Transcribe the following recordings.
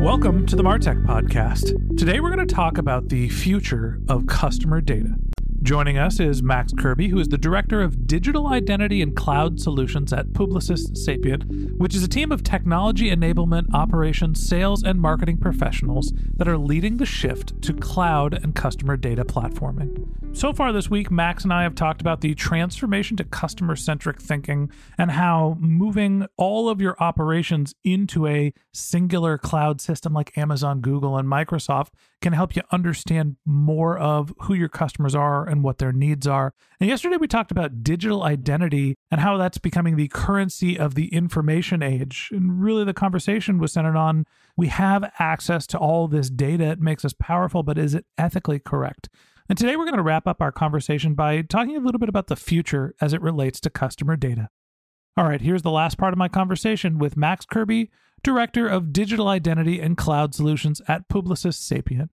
Welcome to the Martech Podcast. Today we're going to talk about the future of customer data. Joining us is Max Kirby, who is the Director of Digital Identity and Cloud Solutions at Publicis Sapient, which is a team of technology enablement, operations, sales, and marketing professionals that are leading the shift to cloud and customer data platforming. So far this week, Max and I have talked about the transformation to customer centric thinking and how moving all of your operations into a singular cloud system like Amazon, Google, and Microsoft can help you understand more of who your customers are and what their needs are. And yesterday we talked about digital identity and how that's becoming the currency of the information age. And really, the conversation was centered on we have access to all this data. It makes us powerful, but is it ethically correct? And today we're going to wrap up our conversation by talking a little bit about the future as it relates to customer data. All right, here's the last part of my conversation with Max Kirby, Director of Digital Identity and Cloud Solutions at Publicis Sapient.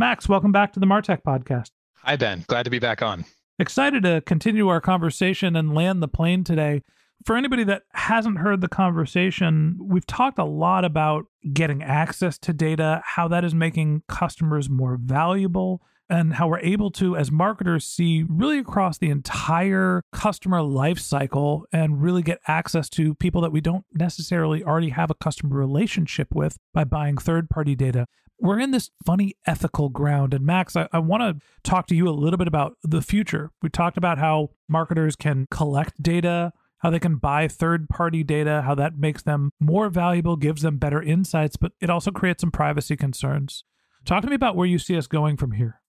Max, welcome back to the Martech podcast. Hi, Ben. Glad to be back on. Excited to continue our conversation and land the plane today. For anybody that hasn't heard the conversation, we've talked a lot about getting access to data, how that is making customers more valuable, and how we're able to, as marketers, see really across the entire customer life cycle and really get access to people that we don't necessarily already have a customer relationship with by buying third party data. We're in this funny ethical ground. And Max, I, I want to talk to you a little bit about the future. We talked about how marketers can collect data, how they can buy third party data, how that makes them more valuable, gives them better insights, but it also creates some privacy concerns. Talk to me about where you see us going from here.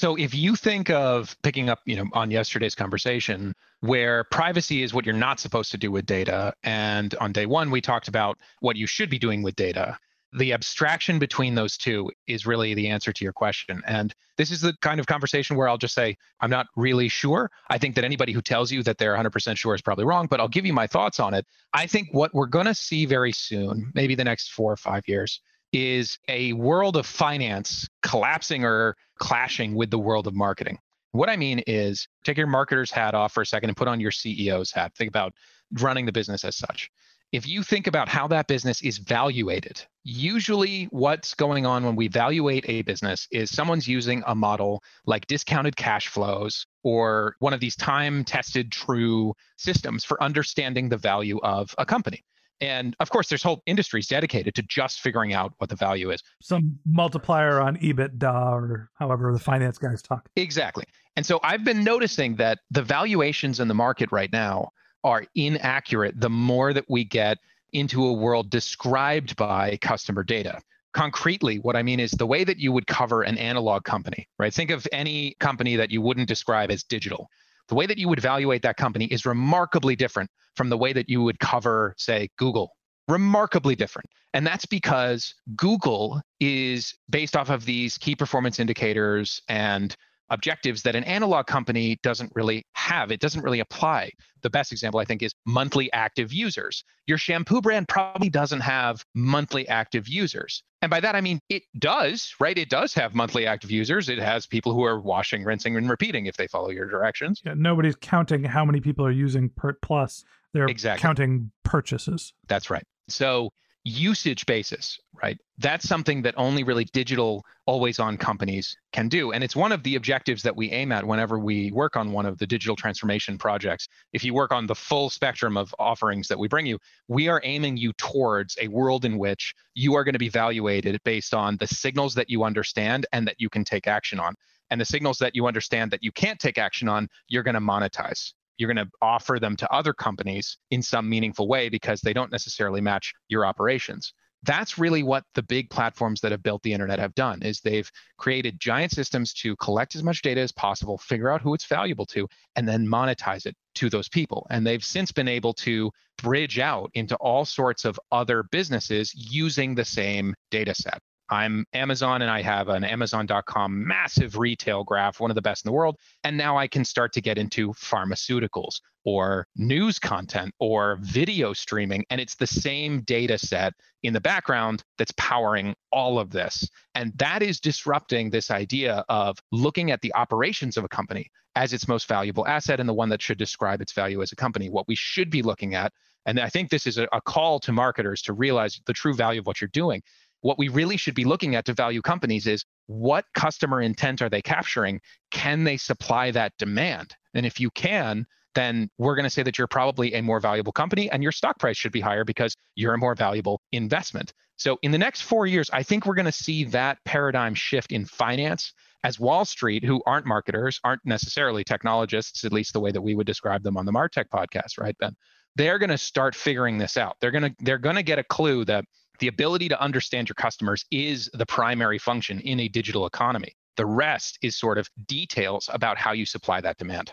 So if you think of picking up, you know, on yesterday's conversation where privacy is what you're not supposed to do with data and on day 1 we talked about what you should be doing with data. The abstraction between those two is really the answer to your question. And this is the kind of conversation where I'll just say, I'm not really sure. I think that anybody who tells you that they're 100% sure is probably wrong, but I'll give you my thoughts on it. I think what we're going to see very soon, maybe the next four or five years, is a world of finance collapsing or clashing with the world of marketing. What I mean is take your marketer's hat off for a second and put on your CEO's hat. Think about running the business as such. If you think about how that business is valuated, usually what's going on when we evaluate a business is someone's using a model like discounted cash flows or one of these time tested true systems for understanding the value of a company. And of course, there's whole industries dedicated to just figuring out what the value is. Some multiplier on EBITDA or however the finance guys talk. Exactly. And so I've been noticing that the valuations in the market right now are inaccurate the more that we get into a world described by customer data. Concretely, what I mean is the way that you would cover an analog company, right? Think of any company that you wouldn't describe as digital the way that you would evaluate that company is remarkably different from the way that you would cover, say, Google. Remarkably different. And that's because Google is based off of these key performance indicators and objectives that an analog company doesn't really have. It doesn't really apply. The best example, I think, is monthly active users. Your shampoo brand probably doesn't have monthly active users. And by that, I mean it does, right? It does have monthly active users. It has people who are washing, rinsing, and repeating if they follow your directions. Yeah, nobody's counting how many people are using Pert Plus. They're Exactly. counting purchases. That's right. So usage basis, right? That's something that only really digital always on companies can do. And it's one of the objectives that we aim at whenever we work on one of the digital transformation projects. If you work on the full spectrum of offerings that we bring you, we are aiming you towards a world in which you are going to be evaluated based on the signals that you understand and that you can take action on. And the signals that you understand that you can't take action on, you're going to monetize you're going to offer them to other companies in some meaningful way because they don't necessarily match your operations. That's really what the big platforms that have built the internet have done is they've created giant systems to collect as much data as possible figure out who it's valuable to and then monetize it to those people. And they've since been able to bridge out into all sorts of other businesses using the same data set I'm Amazon and I have an Amazon.com massive retail graph, one of the best in the world. And now I can start to get into pharmaceuticals or news content or video streaming. And it's the same data set in the background that's powering all of this. And that is disrupting this idea of looking at the operations of a company as its most valuable asset and the one that should describe its value as a company. What we should be looking at, and I think this is a, a call to marketers to realize the true value of what you're doing what we really should be looking at to value companies is what customer intent are they capturing? Can they supply that demand? And if you can, then we're going to say that you're probably a more valuable company and your stock price should be higher because you're a more valuable investment. So, in the next four years, I think we're going to see that paradigm shift in finance as Wall Street, who aren't marketers, aren't necessarily technologists, at least the way that we would describe them on the Martech podcast, right, Ben? They're going to start figuring this out. They're going to they're going to get a clue that the ability to understand your customers is the primary function in a digital economy. The rest is sort of details about how you supply that demand.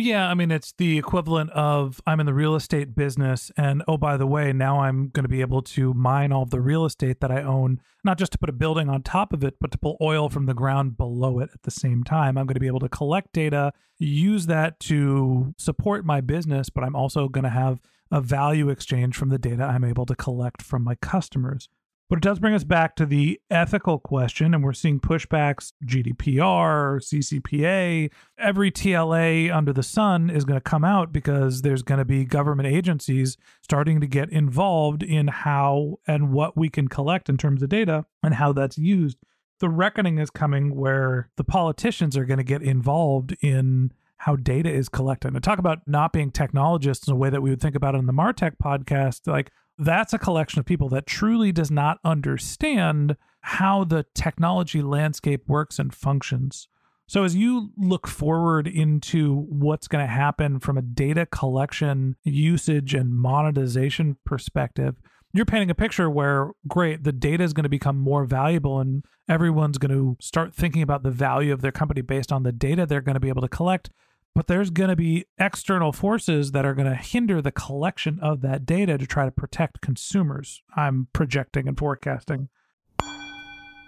Yeah, I mean, it's the equivalent of I'm in the real estate business, and oh, by the way, now I'm going to be able to mine all of the real estate that I own, not just to put a building on top of it, but to pull oil from the ground below it at the same time. I'm going to be able to collect data, use that to support my business, but I'm also going to have a value exchange from the data I'm able to collect from my customers. But it does bring us back to the ethical question, and we're seeing pushbacks GDPR, CCPA. Every TLA under the sun is going to come out because there's going to be government agencies starting to get involved in how and what we can collect in terms of data and how that's used. The reckoning is coming where the politicians are going to get involved in how data is collected. And talk about not being technologists in a way that we would think about it in the Martech podcast, like that's a collection of people that truly does not understand how the technology landscape works and functions. So, as you look forward into what's going to happen from a data collection, usage, and monetization perspective, you're painting a picture where, great, the data is going to become more valuable and everyone's going to start thinking about the value of their company based on the data they're going to be able to collect but there's going to be external forces that are going to hinder the collection of that data to try to protect consumers. I'm projecting and forecasting.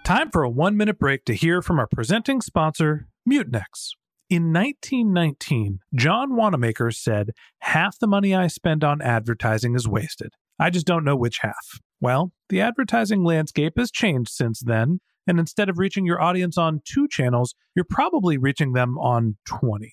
Time for a one minute break to hear from our presenting sponsor, Mutinex. In 1919, John Wanamaker said, Half the money I spend on advertising is wasted. I just don't know which half. Well, the advertising landscape has changed since then, and instead of reaching your audience on two channels, you're probably reaching them on 20.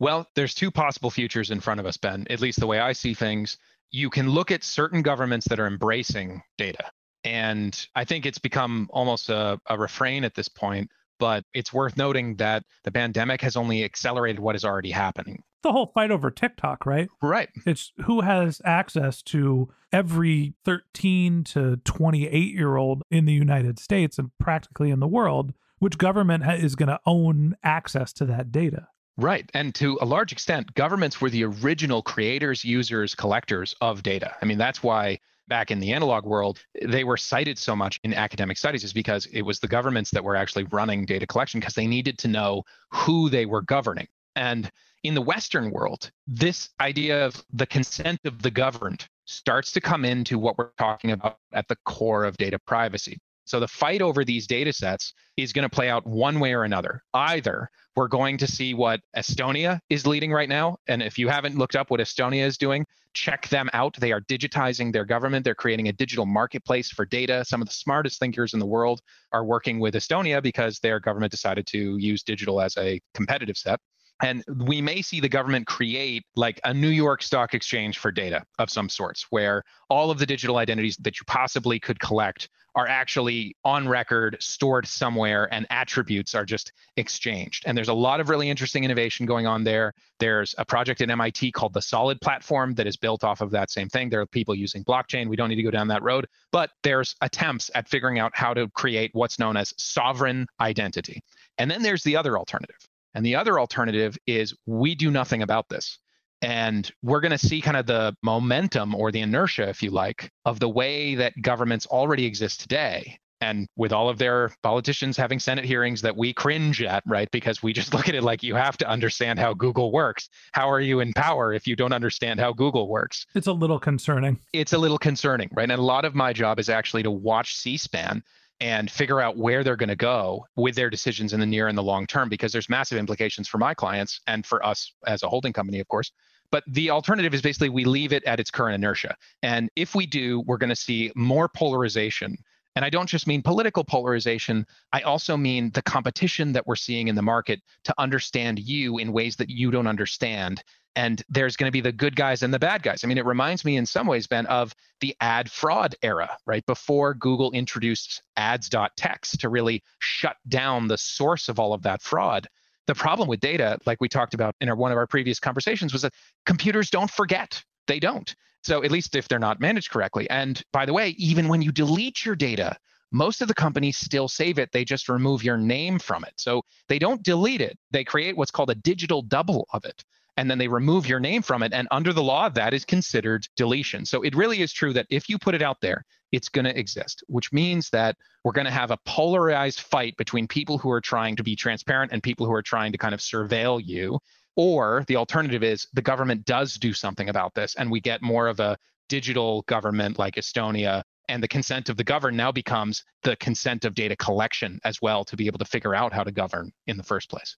Well, there's two possible futures in front of us, Ben, at least the way I see things. You can look at certain governments that are embracing data. And I think it's become almost a, a refrain at this point, but it's worth noting that the pandemic has only accelerated what is already happening. The whole fight over TikTok, right? Right. It's who has access to every 13 to 28 year old in the United States and practically in the world, which government is going to own access to that data. Right. And to a large extent, governments were the original creators, users, collectors of data. I mean, that's why back in the analog world, they were cited so much in academic studies is because it was the governments that were actually running data collection because they needed to know who they were governing. And in the Western world, this idea of the consent of the governed starts to come into what we're talking about at the core of data privacy. So the fight over these data sets is going to play out one way or another. Either we're going to see what Estonia is leading right now. And if you haven't looked up what Estonia is doing, check them out. They are digitizing their government. They're creating a digital marketplace for data. Some of the smartest thinkers in the world are working with Estonia because their government decided to use digital as a competitive set. And we may see the government create like a New York Stock Exchange for data of some sorts, where all of the digital identities that you possibly could collect are actually on record, stored somewhere, and attributes are just exchanged. And there's a lot of really interesting innovation going on there. There's a project at MIT called the Solid Platform that is built off of that same thing. There are people using blockchain. We don't need to go down that road, but there's attempts at figuring out how to create what's known as sovereign identity. And then there's the other alternative and the other alternative is we do nothing about this. And we're going to see kind of the momentum or the inertia, if you like, of the way that governments already exist today. And with all of their politicians having Senate hearings that we cringe at, right? Because we just look at it like you have to understand how Google works. How are you in power if you don't understand how Google works? It's a little concerning. It's a little concerning, right? And a lot of my job is actually to watch C SPAN and figure out where they're going to go with their decisions in the near and the long term because there's massive implications for my clients and for us as a holding company of course. But the alternative is basically we leave it at its current inertia. And if we do we're going to see more polarization. And I don't just mean political polarization, I also mean the competition that we're seeing in the market to understand you in ways that you don't understand and there's going to be the good guys and the bad guys. I mean, it reminds me in some ways, Ben, of the ad fraud era, right? Before Google introduced ads.txt to really shut down the source of all of that fraud. The problem with data, like we talked about in our, one of our previous conversations, was that computers don't forget. They don't. So, at least if they're not managed correctly. And by the way, even when you delete your data, most of the companies still save it. They just remove your name from it. So they don't delete it. They create what's called a digital double of it and then they remove your name from it. And under the law, that is considered deletion. So it really is true that if you put it out there, it's going to exist, which means that we're going to have a polarized fight between people who are trying to be transparent and people who are trying to kind of surveil you. Or the alternative is the government does do something about this and we get more of a digital government like Estonia and the consent of the governed now becomes the consent of data collection as well to be able to figure out how to govern in the first place.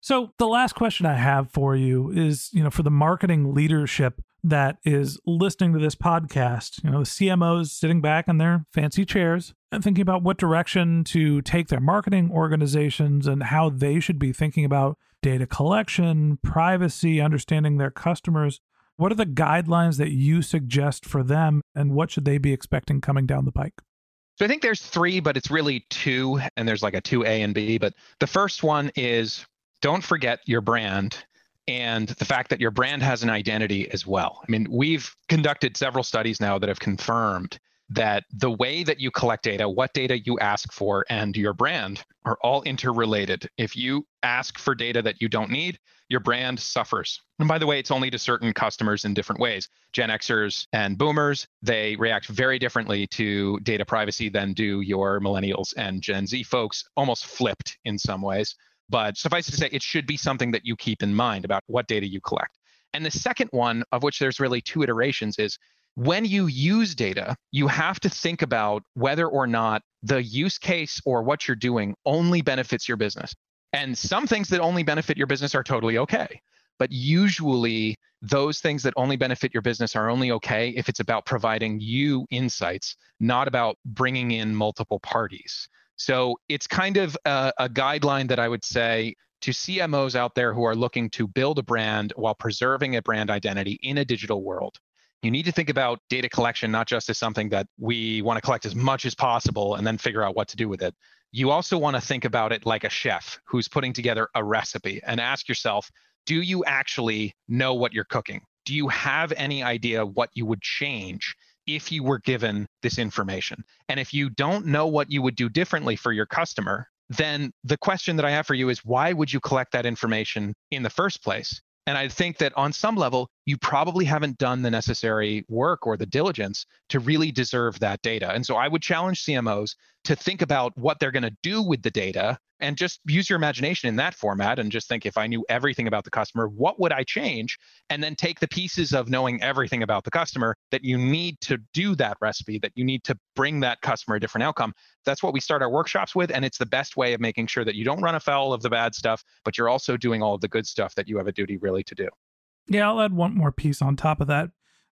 So the last question I have for you is, you know, for the marketing leadership that is listening to this podcast, you know, the CMOs sitting back in their fancy chairs and thinking about what direction to take their marketing organizations and how they should be thinking about data collection, privacy, understanding their customers. What are the guidelines that you suggest for them and what should they be expecting coming down the pike? So I think there's three, but it's really two, and there's like a 2A and B. But the first one is don't forget your brand and the fact that your brand has an identity as well. I mean, we've conducted several studies now that have confirmed that the way that you collect data, what data you ask for, and your brand are all interrelated. If you ask for data that you don't need, your brand suffers. And by the way, it's only to certain customers in different ways. Gen Xers and boomers, they react very differently to data privacy than do your millennials and Gen Z folks, almost flipped in some ways. But suffice it to say, it should be something that you keep in mind about what data you collect. And the second one, of which there's really two iterations, is when you use data, you have to think about whether or not the use case or what you're doing only benefits your business. And some things that only benefit your business are totally okay. But usually, those things that only benefit your business are only okay if it's about providing you insights, not about bringing in multiple parties. So it's kind of a, a, guideline that I would say to CMOs out there who are looking to build a brand while preserving a brand identity in a digital world. You need to think about data collection not just as something that we want to collect as much as possible and then figure out what to do with it. You also want to think about it like a chef who's putting together a recipe and ask yourself, do you actually know what you're cooking? Do you have any idea what you would change if you were given this information? And if you don't know what you would do differently for your customer, then the question that I have for you is why would you collect that information in the first place? And I think that on some level, you probably haven't done the necessary work or the diligence to really deserve that data. And so I would challenge CMOs to think about what they're going to do with the data and just use your imagination in that format and just think if I knew everything about the customer, what would I change? And then take the pieces of knowing everything about the customer that you need to do that recipe, that you need to bring that customer a different outcome. That's what we start our workshops with. And it's the best way of making sure that you don't run afoul of the bad stuff, but you're also doing all of the good stuff that you have a duty really to do. Yeah, I'll add one more piece on top of that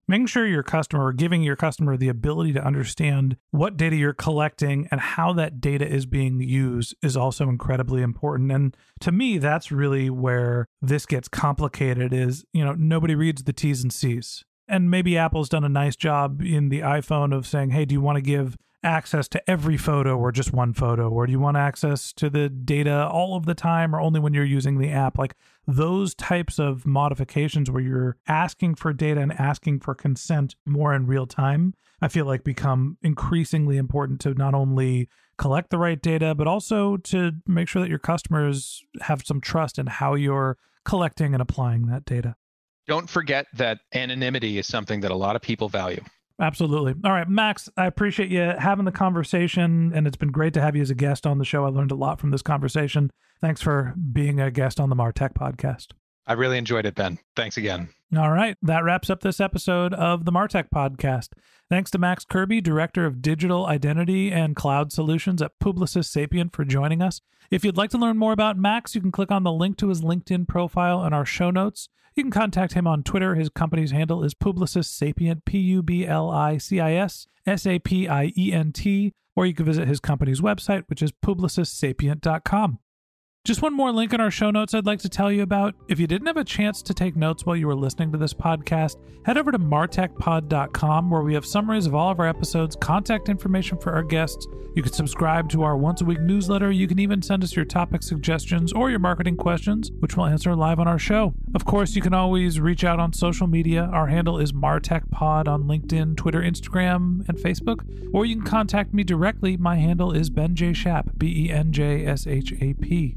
making sure your customer or giving your customer the ability to understand what data you're collecting and how that data is being used is also incredibly important. And to me that's really where this gets complicated is you know nobody reads the t's and c's. And maybe apple's done a nice job in the iphone of saying hey do you want to give access to every photo or just one photo? Or do you want access to the data all of the time or only when you're using the app? Like those types of modifications where you're asking for data and asking for consent more in real time, I feel like become increasingly important to not only collect the right data, but also to make sure that your customers have some trust in how you're collecting and applying that data. Don't forget that anonymity is something that a lot of people value. Absolutely. All right, Max, I appreciate you having the conversation, and it's been great to have you as a guest on the show. I learned a lot from this conversation. Thanks for being a guest on the Martech podcast. I really enjoyed it, Ben. Thanks again. All right. That wraps up this episode of the Martech podcast. Thanks to Max Kirby, Director of Digital Identity and Cloud Solutions at Publicis Sapient, for joining us. If you'd like to learn more about Max, you can click on the link to his LinkedIn profile in our show notes. You can contact him on Twitter. His company's handle is Publicis Sapient, P U B L I C I S S A P I E N T, or you can visit his company's website, which is publicissapient.com. Just one more link in our show notes I'd like to tell you about. If you didn't have a chance to take notes while you were listening to this podcast, head over to martechpod.com where we have summaries of all of our episodes, contact information for our guests. You can subscribe to our once a week newsletter. You can even send us your topic suggestions or your marketing questions, which we'll answer live on our show. Of course, you can always reach out on social media. Our handle is martechpod on LinkedIn, Twitter, Instagram, and Facebook. Or you can contact me directly. My handle is Ben J. Shap, B E N J S H A P.